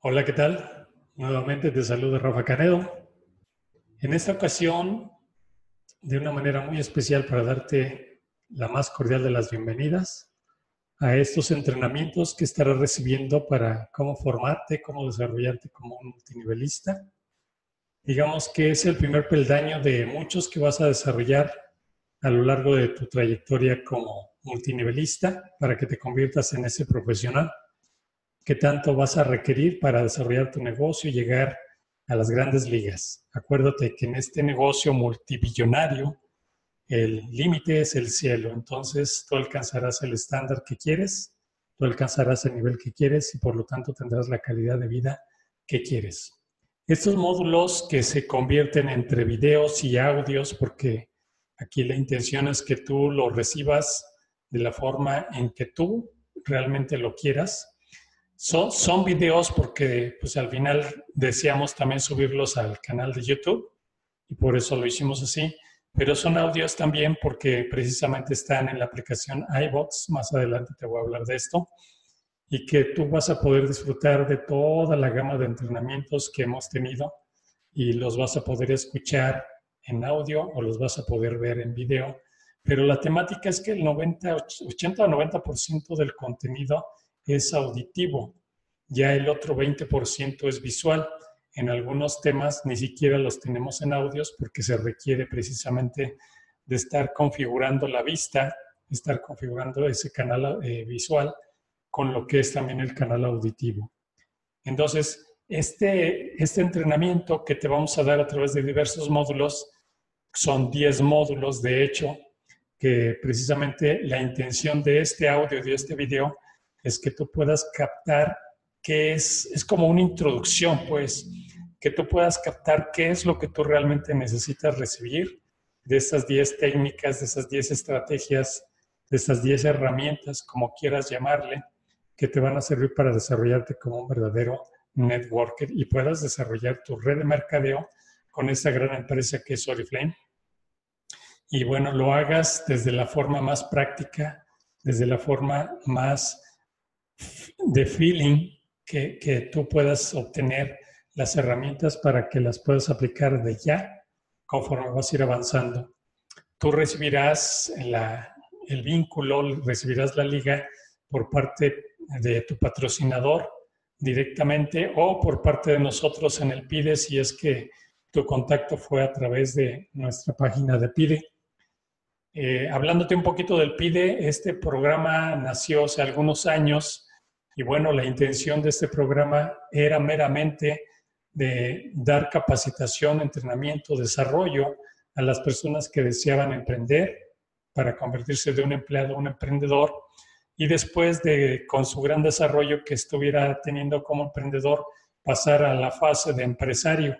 Hola, ¿qué tal? Nuevamente te saludo Rafa Canedo. En esta ocasión, de una manera muy especial para darte la más cordial de las bienvenidas a estos entrenamientos que estarás recibiendo para cómo formarte, cómo desarrollarte como un multinivelista. Digamos que es el primer peldaño de muchos que vas a desarrollar a lo largo de tu trayectoria como multinivelista para que te conviertas en ese profesional que tanto vas a requerir para desarrollar tu negocio y llegar a las grandes ligas. Acuérdate que en este negocio multibillonario el límite es el cielo, entonces tú alcanzarás el estándar que quieres, tú alcanzarás el nivel que quieres y por lo tanto tendrás la calidad de vida que quieres. Estos módulos que se convierten entre videos y audios, porque aquí la intención es que tú lo recibas de la forma en que tú realmente lo quieras, son, son videos porque pues al final deseamos también subirlos al canal de YouTube y por eso lo hicimos así. Pero son audios también porque precisamente están en la aplicación iBox. Más adelante te voy a hablar de esto. Y que tú vas a poder disfrutar de toda la gama de entrenamientos que hemos tenido y los vas a poder escuchar en audio o los vas a poder ver en video. Pero la temática es que el 90, 80 o 90% del contenido es auditivo, ya el otro 20% es visual. En algunos temas ni siquiera los tenemos en audios porque se requiere precisamente de estar configurando la vista, estar configurando ese canal eh, visual con lo que es también el canal auditivo. Entonces, este, este entrenamiento que te vamos a dar a través de diversos módulos, son 10 módulos de hecho, que precisamente la intención de este audio, de este video, es que tú puedas captar qué es, es como una introducción, pues, que tú puedas captar qué es lo que tú realmente necesitas recibir de esas 10 técnicas, de esas 10 estrategias, de esas 10 herramientas, como quieras llamarle, que te van a servir para desarrollarte como un verdadero networker y puedas desarrollar tu red de mercadeo con esa gran empresa que es Oriflame. Y bueno, lo hagas desde la forma más práctica, desde la forma más de feeling que, que, tú puedas obtener las herramientas para que las puedas aplicar de ya conforme vas a ir avanzando. Tú recibirás la, el vínculo, recibirás la liga por parte de tu patrocinador directamente o por parte de nosotros en el PIDE si es que tu contacto fue a través de nuestra página de PIDE. Eh, hablándote un poquito del PIDE, este programa nació hace algunos años y bueno, la intención de este programa era meramente de dar capacitación, entrenamiento, desarrollo a las personas que deseaban emprender para convertirse de un empleado a un emprendedor y después de, con su gran desarrollo que estuviera teniendo como emprendedor, pasar a la fase de empresario.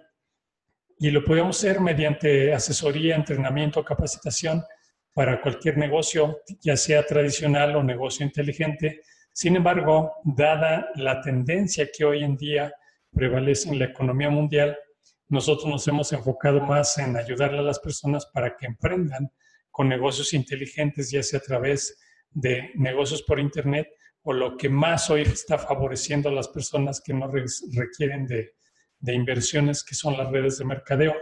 Y lo podemos hacer mediante asesoría, entrenamiento, capacitación para cualquier negocio, ya sea tradicional o negocio inteligente, sin embargo, dada la tendencia que hoy en día prevalece en la economía mundial, nosotros nos hemos enfocado más en ayudarle a las personas para que emprendan con negocios inteligentes, ya sea a través de negocios por Internet o lo que más hoy está favoreciendo a las personas que no requieren de, de inversiones, que son las redes de mercadeo.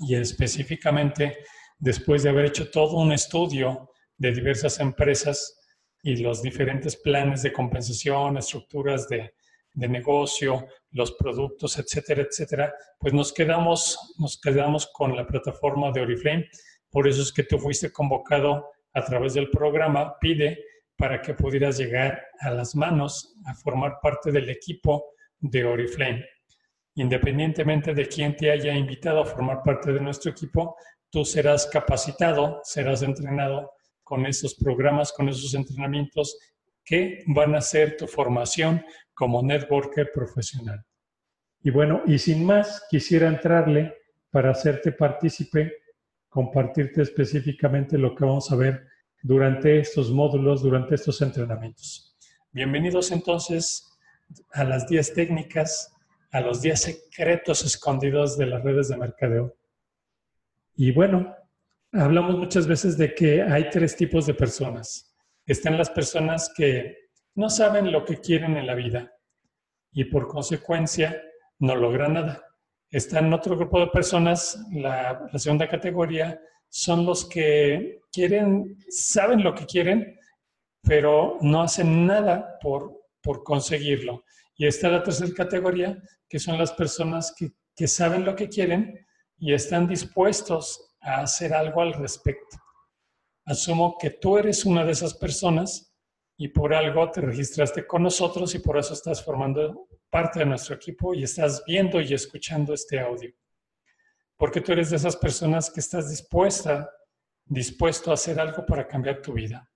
Y específicamente, después de haber hecho todo un estudio de diversas empresas, y los diferentes planes de compensación, estructuras de, de negocio, los productos, etcétera, etcétera, pues nos quedamos, nos quedamos con la plataforma de Oriflame. Por eso es que tú fuiste convocado a través del programa PIDE para que pudieras llegar a las manos a formar parte del equipo de Oriflame. Independientemente de quién te haya invitado a formar parte de nuestro equipo, tú serás capacitado, serás entrenado con esos programas, con esos entrenamientos que van a ser tu formación como networker profesional. Y bueno, y sin más, quisiera entrarle para hacerte partícipe, compartirte específicamente lo que vamos a ver durante estos módulos, durante estos entrenamientos. Bienvenidos entonces a las 10 técnicas, a los 10 secretos escondidos de las redes de mercadeo. Y bueno, Hablamos muchas veces de que hay tres tipos de personas. Están las personas que no saben lo que quieren en la vida. y por consecuencia no logra nada. Está en otro grupo de personas, la, la segunda categoría, son los que quieren, saben lo que quieren, pero no hacen nada por, por conseguirlo. Y está la tercera categoría, que son las personas que, que saben lo que quieren y están dispuestos a hacer algo al respecto. Asumo que tú eres una de esas personas y por algo te registraste con nosotros y por eso estás formando parte de nuestro equipo y estás viendo y escuchando este audio. Porque tú eres de esas personas que estás dispuesta, dispuesto a hacer algo para cambiar tu vida.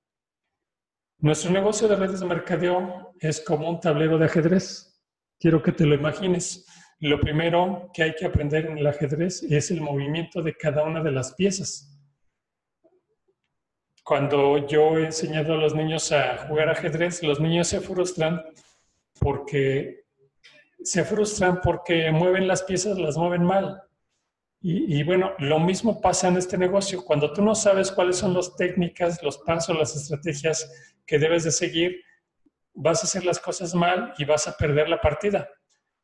Nuestro negocio de redes de mercadeo es como un tablero de ajedrez. Quiero que te lo imagines. Lo primero que hay que aprender en el ajedrez es el movimiento de cada una de las piezas. Cuando yo he enseñado a los niños a jugar ajedrez, los niños se frustran porque se frustran porque mueven las piezas, las mueven mal. Y, bueno, lo mismo pasa en este negocio. Cuando tú no sabes cuáles son las técnicas, los pasos, las estrategias que debes de seguir, vas a hacer las cosas mal y vas a perder la partida.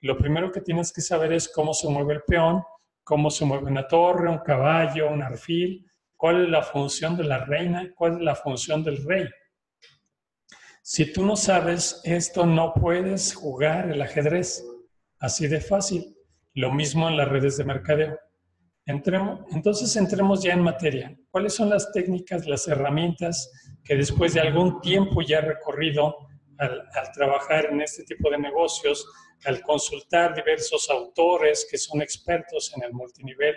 Lo primero que tienes que saber es cómo se mueve el peón, cómo se mueve una torre, un caballo, un arfil, cuál es la función de la reina, cuál es la función del rey. Si tú no sabes esto, no puedes jugar el ajedrez. Así de fácil. Lo mismo en las redes de mercadeo. Entremos, entonces entremos ya en materia. ¿Cuáles son las técnicas, las herramientas que después de algún tiempo ya recorrido al, trabajar en este tipo de negocios, al consultar diversos autores que son expertos en el multinivel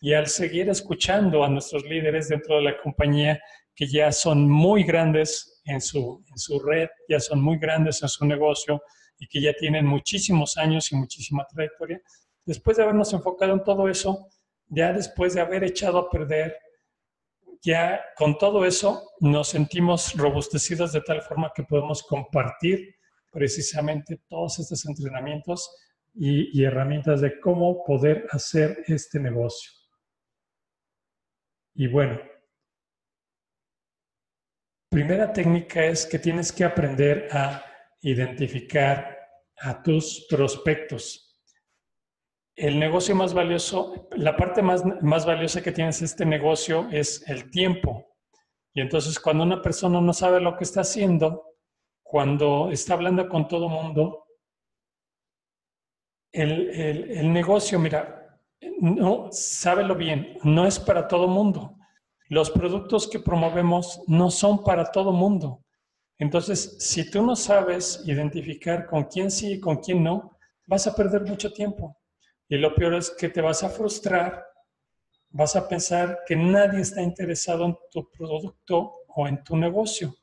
y al seguir escuchando a nuestros líderes dentro de la compañía que ya son muy grandes en su, en su red, ya son muy grandes en su negocio y que ya tienen muchísimos años y muchísima trayectoria, después de habernos enfocado en todo eso, ya después de haber echado a perder, ya con todo eso nos sentimos robustecidos de tal forma que podemos compartir precisamente todos estos entrenamientos y, herramientas de cómo poder hacer este negocio. Y bueno, primera técnica es que tienes que aprender a identificar a tus prospectos el negocio más valioso, la parte más, más valiosa que tienes este negocio es el tiempo. Y entonces cuando una persona no sabe lo que está haciendo, cuando está hablando con todo mundo, el, el, el negocio, mira, no, sábelo bien, no es para todo mundo. Los productos que promovemos no son para todo mundo. Entonces, si tú no sabes identificar con quién sí y con quién no, vas a perder mucho tiempo. Y lo peor es que te vas a frustrar, vas a pensar que nadie está interesado en tu producto o en tu negocio.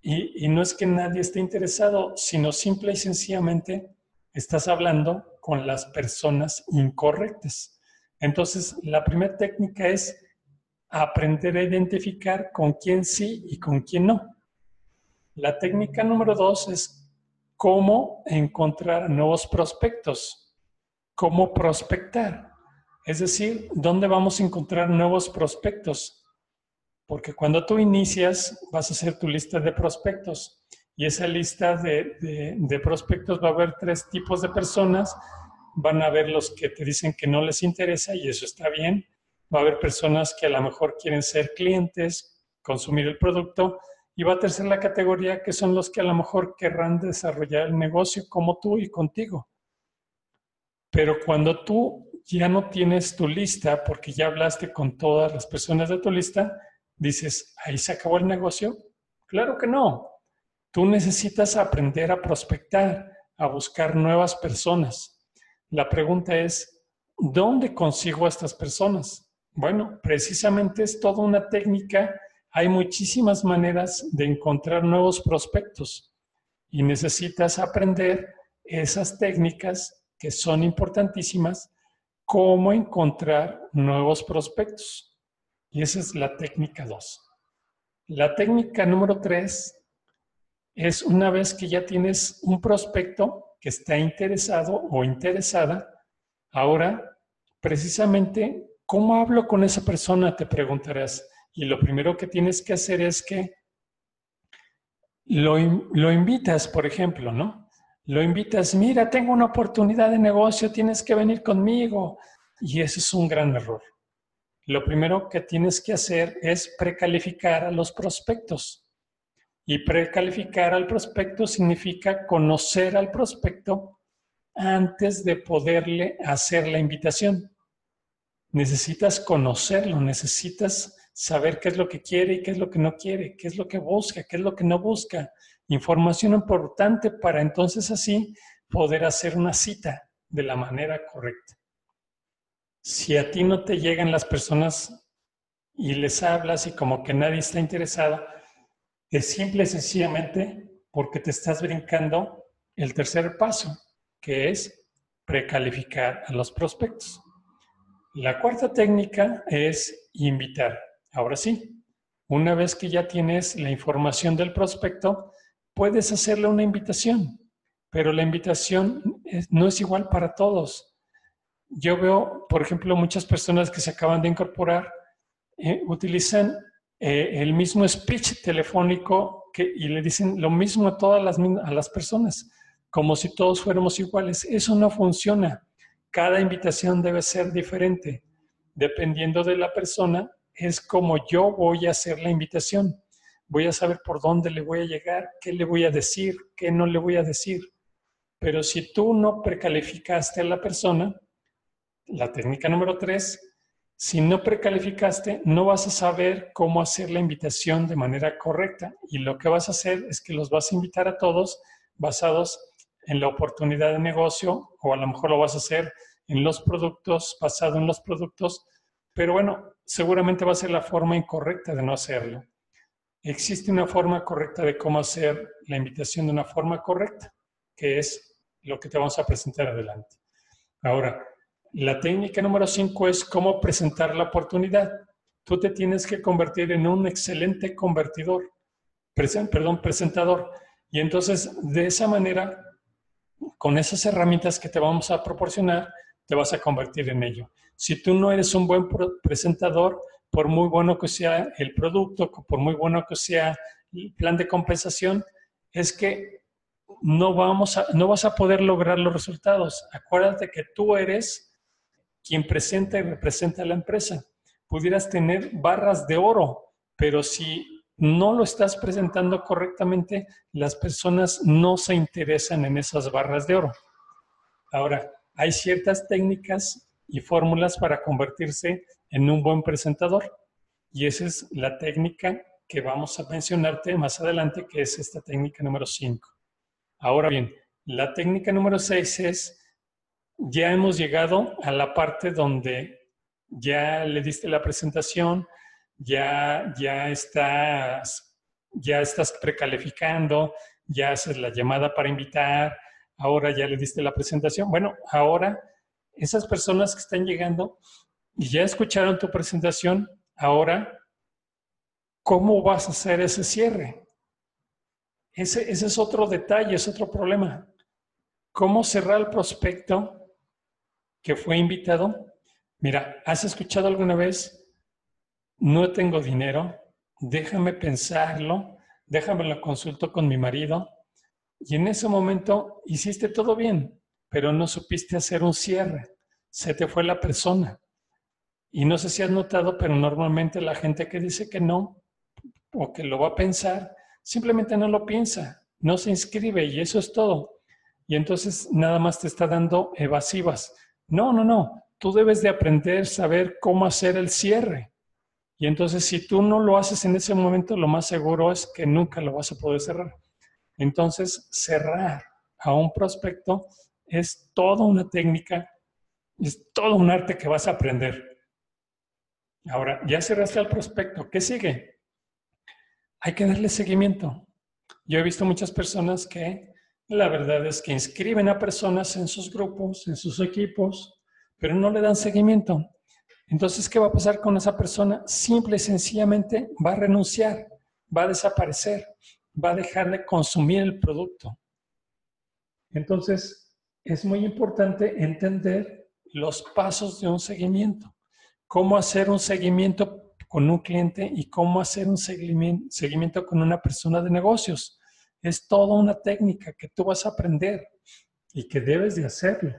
Y, no es que nadie esté interesado, sino simple y sencillamente estás hablando con las personas incorrectas. Entonces, la primera técnica es aprender a identificar con quién sí y con quién no. La técnica número dos es cómo encontrar nuevos prospectos cómo prospectar. Es decir, ¿dónde vamos a encontrar nuevos prospectos? Porque cuando tú inicias, vas a hacer tu lista de prospectos. Y esa lista de, de, prospectos va a haber tres tipos de personas. Van a haber los que te dicen que no les interesa y eso está bien. Va a haber personas que a lo mejor quieren ser clientes, consumir el producto. Y va a tercer la categoría que son los que a lo mejor querrán desarrollar el negocio como tú y contigo. Pero cuando tú ya no tienes tu lista, porque ya hablaste con todas las personas de tu lista, dices, ¿ahí se acabó el negocio? Claro que no. Tú necesitas aprender a prospectar, a buscar nuevas personas. La pregunta es, ¿dónde consigo a estas personas? Bueno, precisamente es toda una técnica. Hay muchísimas maneras de encontrar nuevos prospectos y necesitas aprender esas técnicas que son importantísimas, cómo encontrar nuevos prospectos. Y esa es la técnica 2. La técnica número 3 es una vez que ya tienes un prospecto que está interesado o interesada, ahora precisamente, ¿cómo hablo con esa persona? Te preguntarás. Y lo primero que tienes que hacer es que lo, lo invitas, por ejemplo, ¿no? Lo invitas, mira, tengo una oportunidad de negocio, tienes que venir conmigo. Y ese es un gran error. Lo primero que tienes que hacer es precalificar a los prospectos. Y precalificar al prospecto significa conocer al prospecto antes de poderle hacer la invitación. Necesitas conocerlo, necesitas saber qué es lo que quiere y qué es lo que no quiere, qué es lo que busca, qué es lo que no busca. Información importante para entonces así poder hacer una cita de la manera correcta. Si a ti no te llegan las personas y les hablas y como que nadie está interesado, es simple y sencillamente porque te estás brincando el tercer paso, que es precalificar a los prospectos. La cuarta técnica es invitar. Ahora sí, una vez que ya tienes la información del prospecto, puedes hacerle una invitación, pero la invitación no es igual para todos yo veo, por ejemplo, muchas personas que se acaban de incorporar eh, utilizan eh, el mismo speech telefónico y le dicen lo mismo a todas las, a las personas, como si todos fuéramos iguales. Eso no funciona. Cada invitación debe ser diferente. Dependiendo de la persona, es como yo voy a hacer la invitación. Voy a saber por dónde le voy a llegar, qué le voy a decir, qué no le voy a decir. Pero si tú no precalificaste a la persona, la técnica número tres, si no precalificaste, no vas a saber cómo hacer la invitación de manera correcta y lo que vas a hacer es que los vas a invitar a todos basados en la oportunidad de negocio o a lo mejor lo vas a hacer en los productos, basado en los productos, pero bueno, seguramente va a ser la forma incorrecta de no hacerlo. Existe una forma correcta de cómo hacer la invitación de una forma correcta, que es lo que te vamos a presentar adelante. Ahora, la técnica número cinco es cómo presentar la oportunidad. Tú te tienes que convertir en un excelente convertidor, perdón, presentador. Y entonces, de esa manera, con esas herramientas que te vamos a proporcionar, te vas a convertir en ello. Si tú no eres un buen presentador, por muy bueno que sea el producto, por muy bueno que sea el plan de compensación, es que no, vamos a, no vas a poder lograr los resultados. Acuérdate que tú eres quien presenta y representa a la empresa. Pudieras tener barras de oro, pero si no lo estás presentando correctamente, las personas no se interesan en esas barras de oro. Ahora, hay ciertas técnicas y fórmulas para convertirse en un buen presentador. Y esa es la técnica que vamos a mencionarte más adelante, que es esta técnica número 5. Ahora bien, la técnica número 6 es ya hemos llegado a la parte donde ya le diste la presentación, ya, ya, estás, ya estás precalificando, ya haces la llamada para invitar, ahora ya le diste la presentación. Bueno, ahora esas personas que están llegando ya escucharon tu presentación, ahora, ¿cómo vas a hacer ese cierre? Ese, ese es otro detalle, es otro problema. ¿Cómo cerrar el prospecto que fue invitado, mira, ¿has escuchado alguna vez? No tengo dinero, déjame pensarlo, déjame lo consulto con mi marido. Y en ese momento hiciste todo bien, pero no supiste hacer un cierre. Se te fue la persona. Y no sé si has notado, pero normalmente la gente que dice que no o que lo va a pensar, simplemente no lo piensa, no se inscribe y eso es todo. Y entonces nada más te está dando evasivas. No, no, no. Tú debes de aprender, saber cómo hacer el cierre. Y entonces si tú no lo haces en ese momento, lo más seguro es que nunca lo vas a poder cerrar. Entonces, cerrar a un prospecto es toda una técnica, es todo un arte que vas a aprender. Ahora, ya cerraste al prospecto, ¿qué sigue? Hay que darle seguimiento. Yo he visto muchas personas que la verdad es que inscriben a personas en sus grupos, en sus equipos, pero no le dan seguimiento. Entonces, ¿qué va a pasar con esa persona? Simple y sencillamente va a renunciar, va a desaparecer, va a dejar de consumir el producto. Entonces, es muy importante entender los pasos de un seguimiento, cómo hacer un seguimiento con un cliente y cómo hacer un seguimiento con una persona de negocios. Es toda una técnica que tú vas a aprender. y que debes de hacerlo.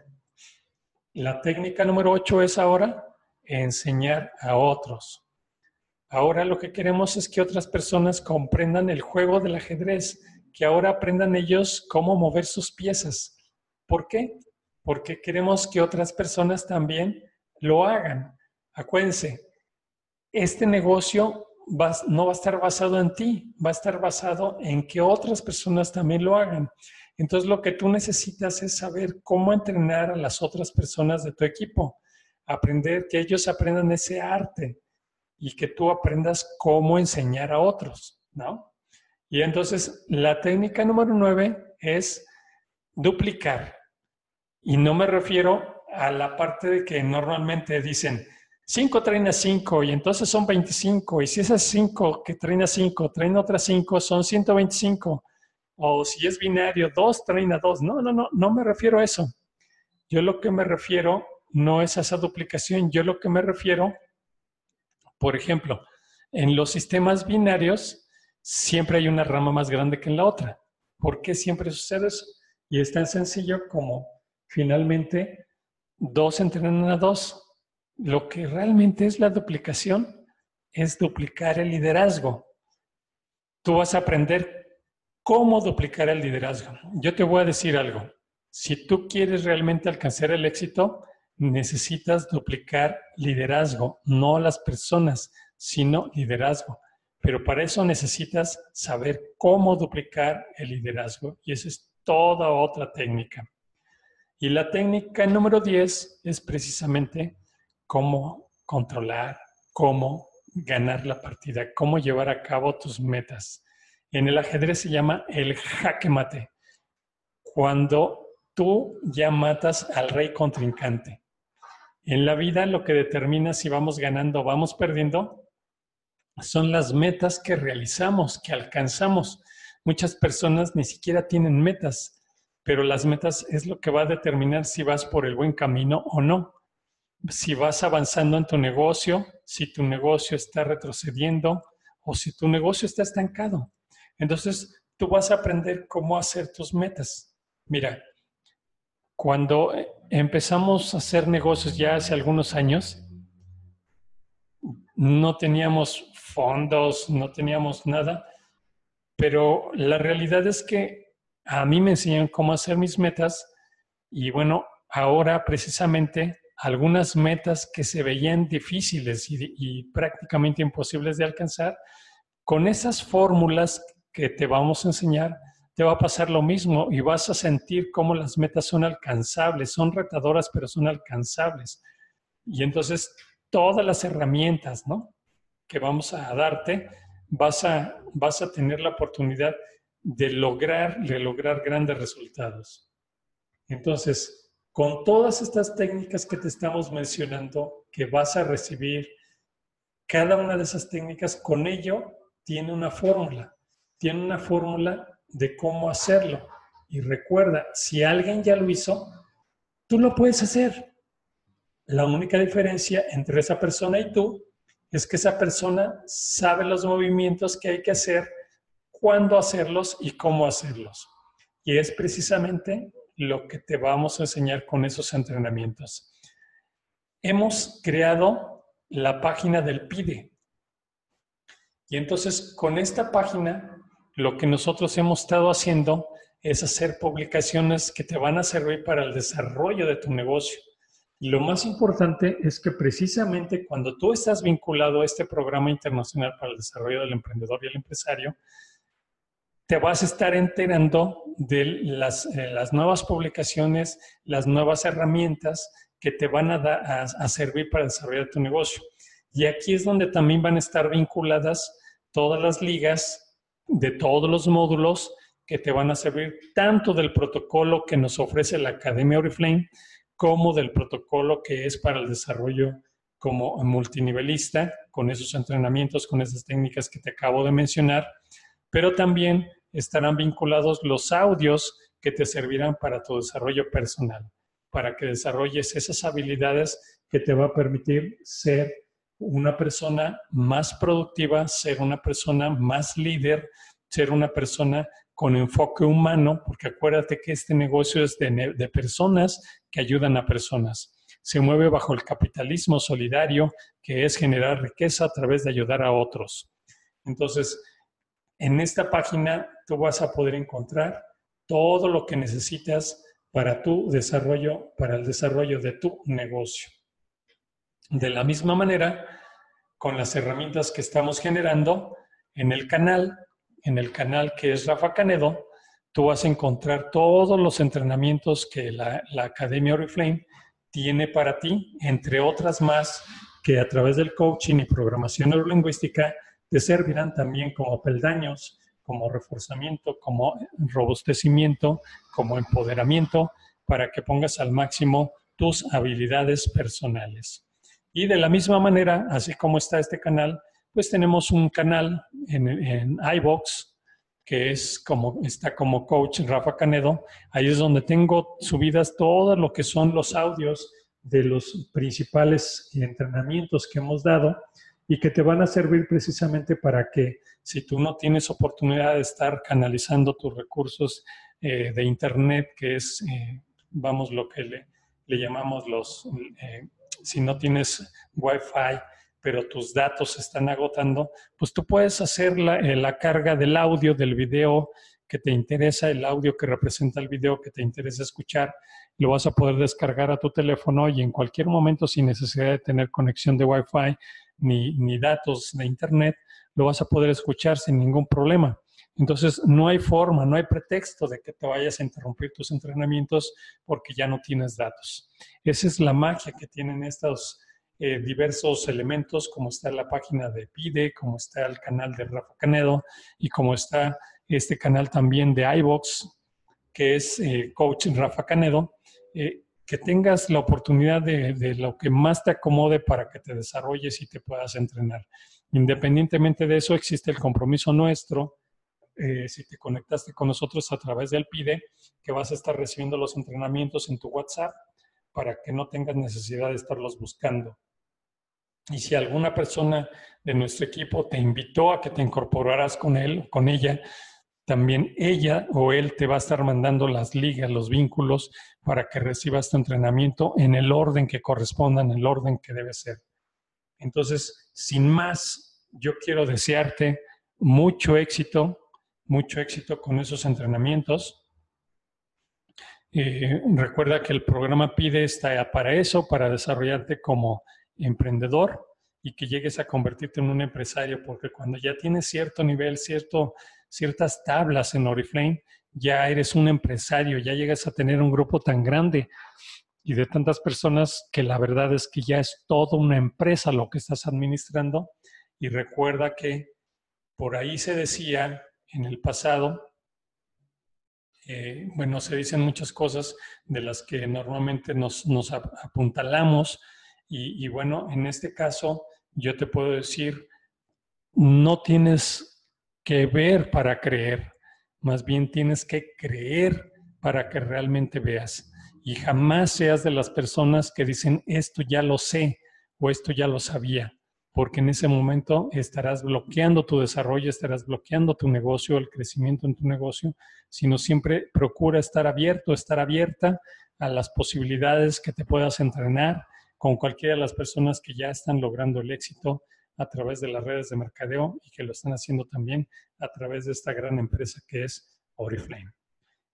La técnica número 8 es ahora enseñar a otros. Ahora lo que queremos es que otras personas comprendan el juego del ajedrez, que ahora aprendan ellos cómo mover sus piezas. ¿Por qué? Porque queremos que otras personas también lo hagan. Acuérdense, este negocio no va a estar basado en ti, va a estar basado en que otras personas también lo hagan. Entonces lo que tú necesitas es saber cómo entrenar a las otras personas de tu equipo, aprender que ellos aprendan ese arte y que tú aprendas cómo enseñar a otros, ¿no? Y entonces la técnica número nueve es duplicar. Y no me refiero a la parte de que normalmente dicen 5 traen a 5 y entonces son 25. Y si esas 5 que traen a 5 traen otras 5 son 125. O si es binario, 2 traen a 2. No, no, no, no me refiero a eso. Yo lo que me refiero no es a esa duplicación. Yo lo que me refiero por ejemplo, en los sistemas binarios siempre hay una rama más grande que en la otra. ¿Por qué siempre sucede eso? Y es tan sencillo como finalmente dos entrenan a dos. Lo que realmente es la duplicación es duplicar el liderazgo. Tú vas a aprender cómo duplicar el liderazgo. Yo te voy a decir algo. Si tú quieres realmente alcanzar el éxito, necesitas duplicar liderazgo, no las personas, sino liderazgo. Pero para eso necesitas saber cómo duplicar el liderazgo y esa es toda otra técnica. Y la técnica número 10 es precisamente cómo controlar, cómo ganar la partida, cómo llevar a cabo tus metas. En el ajedrez se llama el jaque mate. Cuando tú ya matas al rey contrincante. En la vida lo que determina si vamos ganando o vamos perdiendo son las metas que realizamos, que alcanzamos. Muchas personas ni siquiera tienen metas, pero las metas es lo que va a determinar si vas por el buen camino o no. Si vas avanzando en tu negocio, si tu negocio está retrocediendo o si tu negocio está estancado. Entonces, tú vas a aprender cómo hacer tus metas. Mira, cuando empezamos a hacer negocios ya hace algunos años, no teníamos fondos, no teníamos nada, pero la realidad es que a mí me enseñan cómo hacer mis metas y bueno, ahora precisamente algunas metas que se veían difíciles y, y prácticamente imposibles de alcanzar, con esas fórmulas que te vamos a enseñar, te va a pasar lo mismo y vas a sentir cómo las metas son alcanzables, son retadoras, pero son alcanzables. Y entonces todas las herramientas ¿no? que vamos a darte, vas a, vas a tener la oportunidad de lograr, de lograr grandes resultados. Entonces, con todas estas técnicas que te estamos mencionando, que vas a recibir, cada una de esas técnicas, con ello, tiene una fórmula. Tiene una fórmula de cómo hacerlo. Y recuerda, si alguien ya lo hizo, tú lo puedes hacer. La única diferencia entre esa persona y tú es que esa persona sabe los movimientos que hay que hacer, cuándo hacerlos y cómo hacerlos. Y es precisamente lo que te vamos a enseñar con esos entrenamientos. Hemos creado la página del PIDE. Y entonces con esta página lo que nosotros hemos estado haciendo es hacer publicaciones que te van a servir para el desarrollo de tu negocio. Y lo más importante es que precisamente cuando tú estás vinculado a este programa internacional para el desarrollo del emprendedor y el empresario, te vas a estar enterando de las, eh, las nuevas publicaciones, las nuevas herramientas que te van a, a servir para desarrollar tu negocio. Y aquí es donde también van a estar vinculadas todas las ligas de todos los módulos que te van a servir tanto del protocolo que nos ofrece la Academia Oriflame como del protocolo que es para el desarrollo como multinivelista, con esos entrenamientos, con esas técnicas que te acabo de mencionar, pero también estarán vinculados los audios que te servirán para tu desarrollo personal, para que desarrolles esas habilidades que te va a permitir ser una persona más productiva, ser una persona más líder, ser una persona con enfoque humano, porque acuérdate que este negocio es de, de personas que ayudan a personas. Se mueve bajo el capitalismo solidario, que es generar riqueza a través de ayudar a otros. Entonces, en esta página tú vas a poder encontrar todo lo que necesitas para tu desarrollo, para el desarrollo de tu negocio. De la misma manera, con las herramientas que estamos generando en el canal, en el canal que es Rafa Canedo, tú vas a encontrar todos los entrenamientos que la, Academia Oriflame tiene para ti, entre otras más que a través del coaching y programación neurolingüística te servirán también como peldaños, como reforzamiento, como robustecimiento, como empoderamiento, para que pongas al máximo tus habilidades personales. Y de la misma manera, así como está este canal, pues tenemos un canal en, en iBox que es como está como coach Rafa Canedo. Ahí es donde tengo subidas todo lo que son los audios de los principales entrenamientos que hemos dado y que te van a servir precisamente para que si tú no tienes oportunidad de estar canalizando tus recursos eh, de Internet, que es, eh, vamos, lo que le, llamamos los, eh, si no tienes Wi-Fi, pero tus datos se están agotando, pues tú puedes hacer la, la carga del audio, del video que te interesa, el audio que representa el video que te interesa escuchar, lo vas a poder descargar a tu teléfono y en cualquier momento sin necesidad de tener conexión de Wi-Fi ni, datos de Internet, lo vas a poder escuchar sin ningún problema. Entonces, no hay forma, no hay pretexto de que te vayas a interrumpir tus entrenamientos porque ya no tienes datos. Esa es la magia que tienen estos eh, diversos elementos, como está la página de PIDE, como está el canal de Rafa Canedo y como está este canal también de iVox, que es eh, Coach Rafa Canedo. Eh, que tengas la oportunidad de, lo que más te acomode para que te desarrolles y te puedas entrenar. Independientemente de eso, existe el compromiso nuestro, eh, si te conectaste con nosotros a través del PIDE, que vas a estar recibiendo los entrenamientos en tu WhatsApp para que no tengas necesidad de estarlos buscando. Y si alguna persona de nuestro equipo te invitó a que te incorporaras con él, con ella, también ella o él te va a estar mandando las ligas, los vínculos para que recibas tu entrenamiento en el orden que corresponda, en el orden que debe ser. Entonces, sin más, yo quiero desearte mucho éxito, mucho éxito con esos entrenamientos. Eh, recuerda que el programa PIDE está para eso, para desarrollarte como emprendedor y que llegues a convertirte en un empresario, porque cuando ya tienes cierto nivel, cierto ciertas tablas en Oriflame, ya eres un empresario, ya llegas a tener un grupo tan grande y de tantas personas que la verdad es que ya es toda una empresa lo que estás administrando. Y recuerda que por ahí se decía en el pasado, eh, bueno, se dicen muchas cosas de las que normalmente nos, apuntalamos y bueno, en este caso yo te puedo decir, no tienes que ver para creer, más bien tienes que creer para que realmente veas. Y jamás seas de las personas que dicen, esto ya lo sé o esto ya lo sabía, porque en ese momento estarás bloqueando tu desarrollo, estarás bloqueando tu negocio, el crecimiento en tu negocio, sino siempre procura estar abierto, estar abierta a las posibilidades que te puedas entrenar con cualquiera de las personas que ya están logrando el éxito a través de las redes de mercadeo y que lo están haciendo también a través de esta gran empresa que es Oriflame.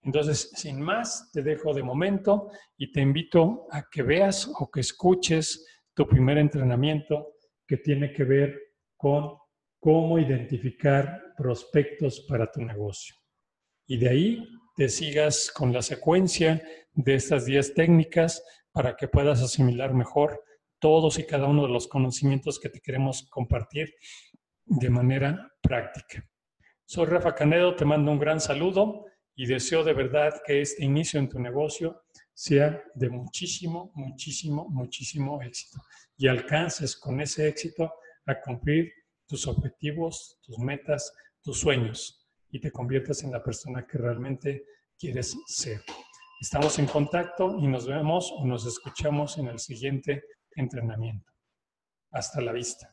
Entonces, sin más, te dejo de momento y te invito a que veas o que escuches tu primer entrenamiento que tiene que ver con cómo identificar prospectos para tu negocio. Y de ahí te sigas con la secuencia de estas 10 técnicas para que puedas asimilar mejor todos y cada uno de los conocimientos que te queremos compartir de manera práctica. Soy Rafa Canedo, te mando un gran saludo y deseo de verdad que este inicio en tu negocio sea de muchísimo, muchísimo, muchísimo éxito y alcances con ese éxito a cumplir tus objetivos, tus metas, tus sueños y te conviertas en la persona que realmente quieres ser. Estamos en contacto y nos vemos o nos escuchamos en el siguiente entrenamiento. Hasta la vista.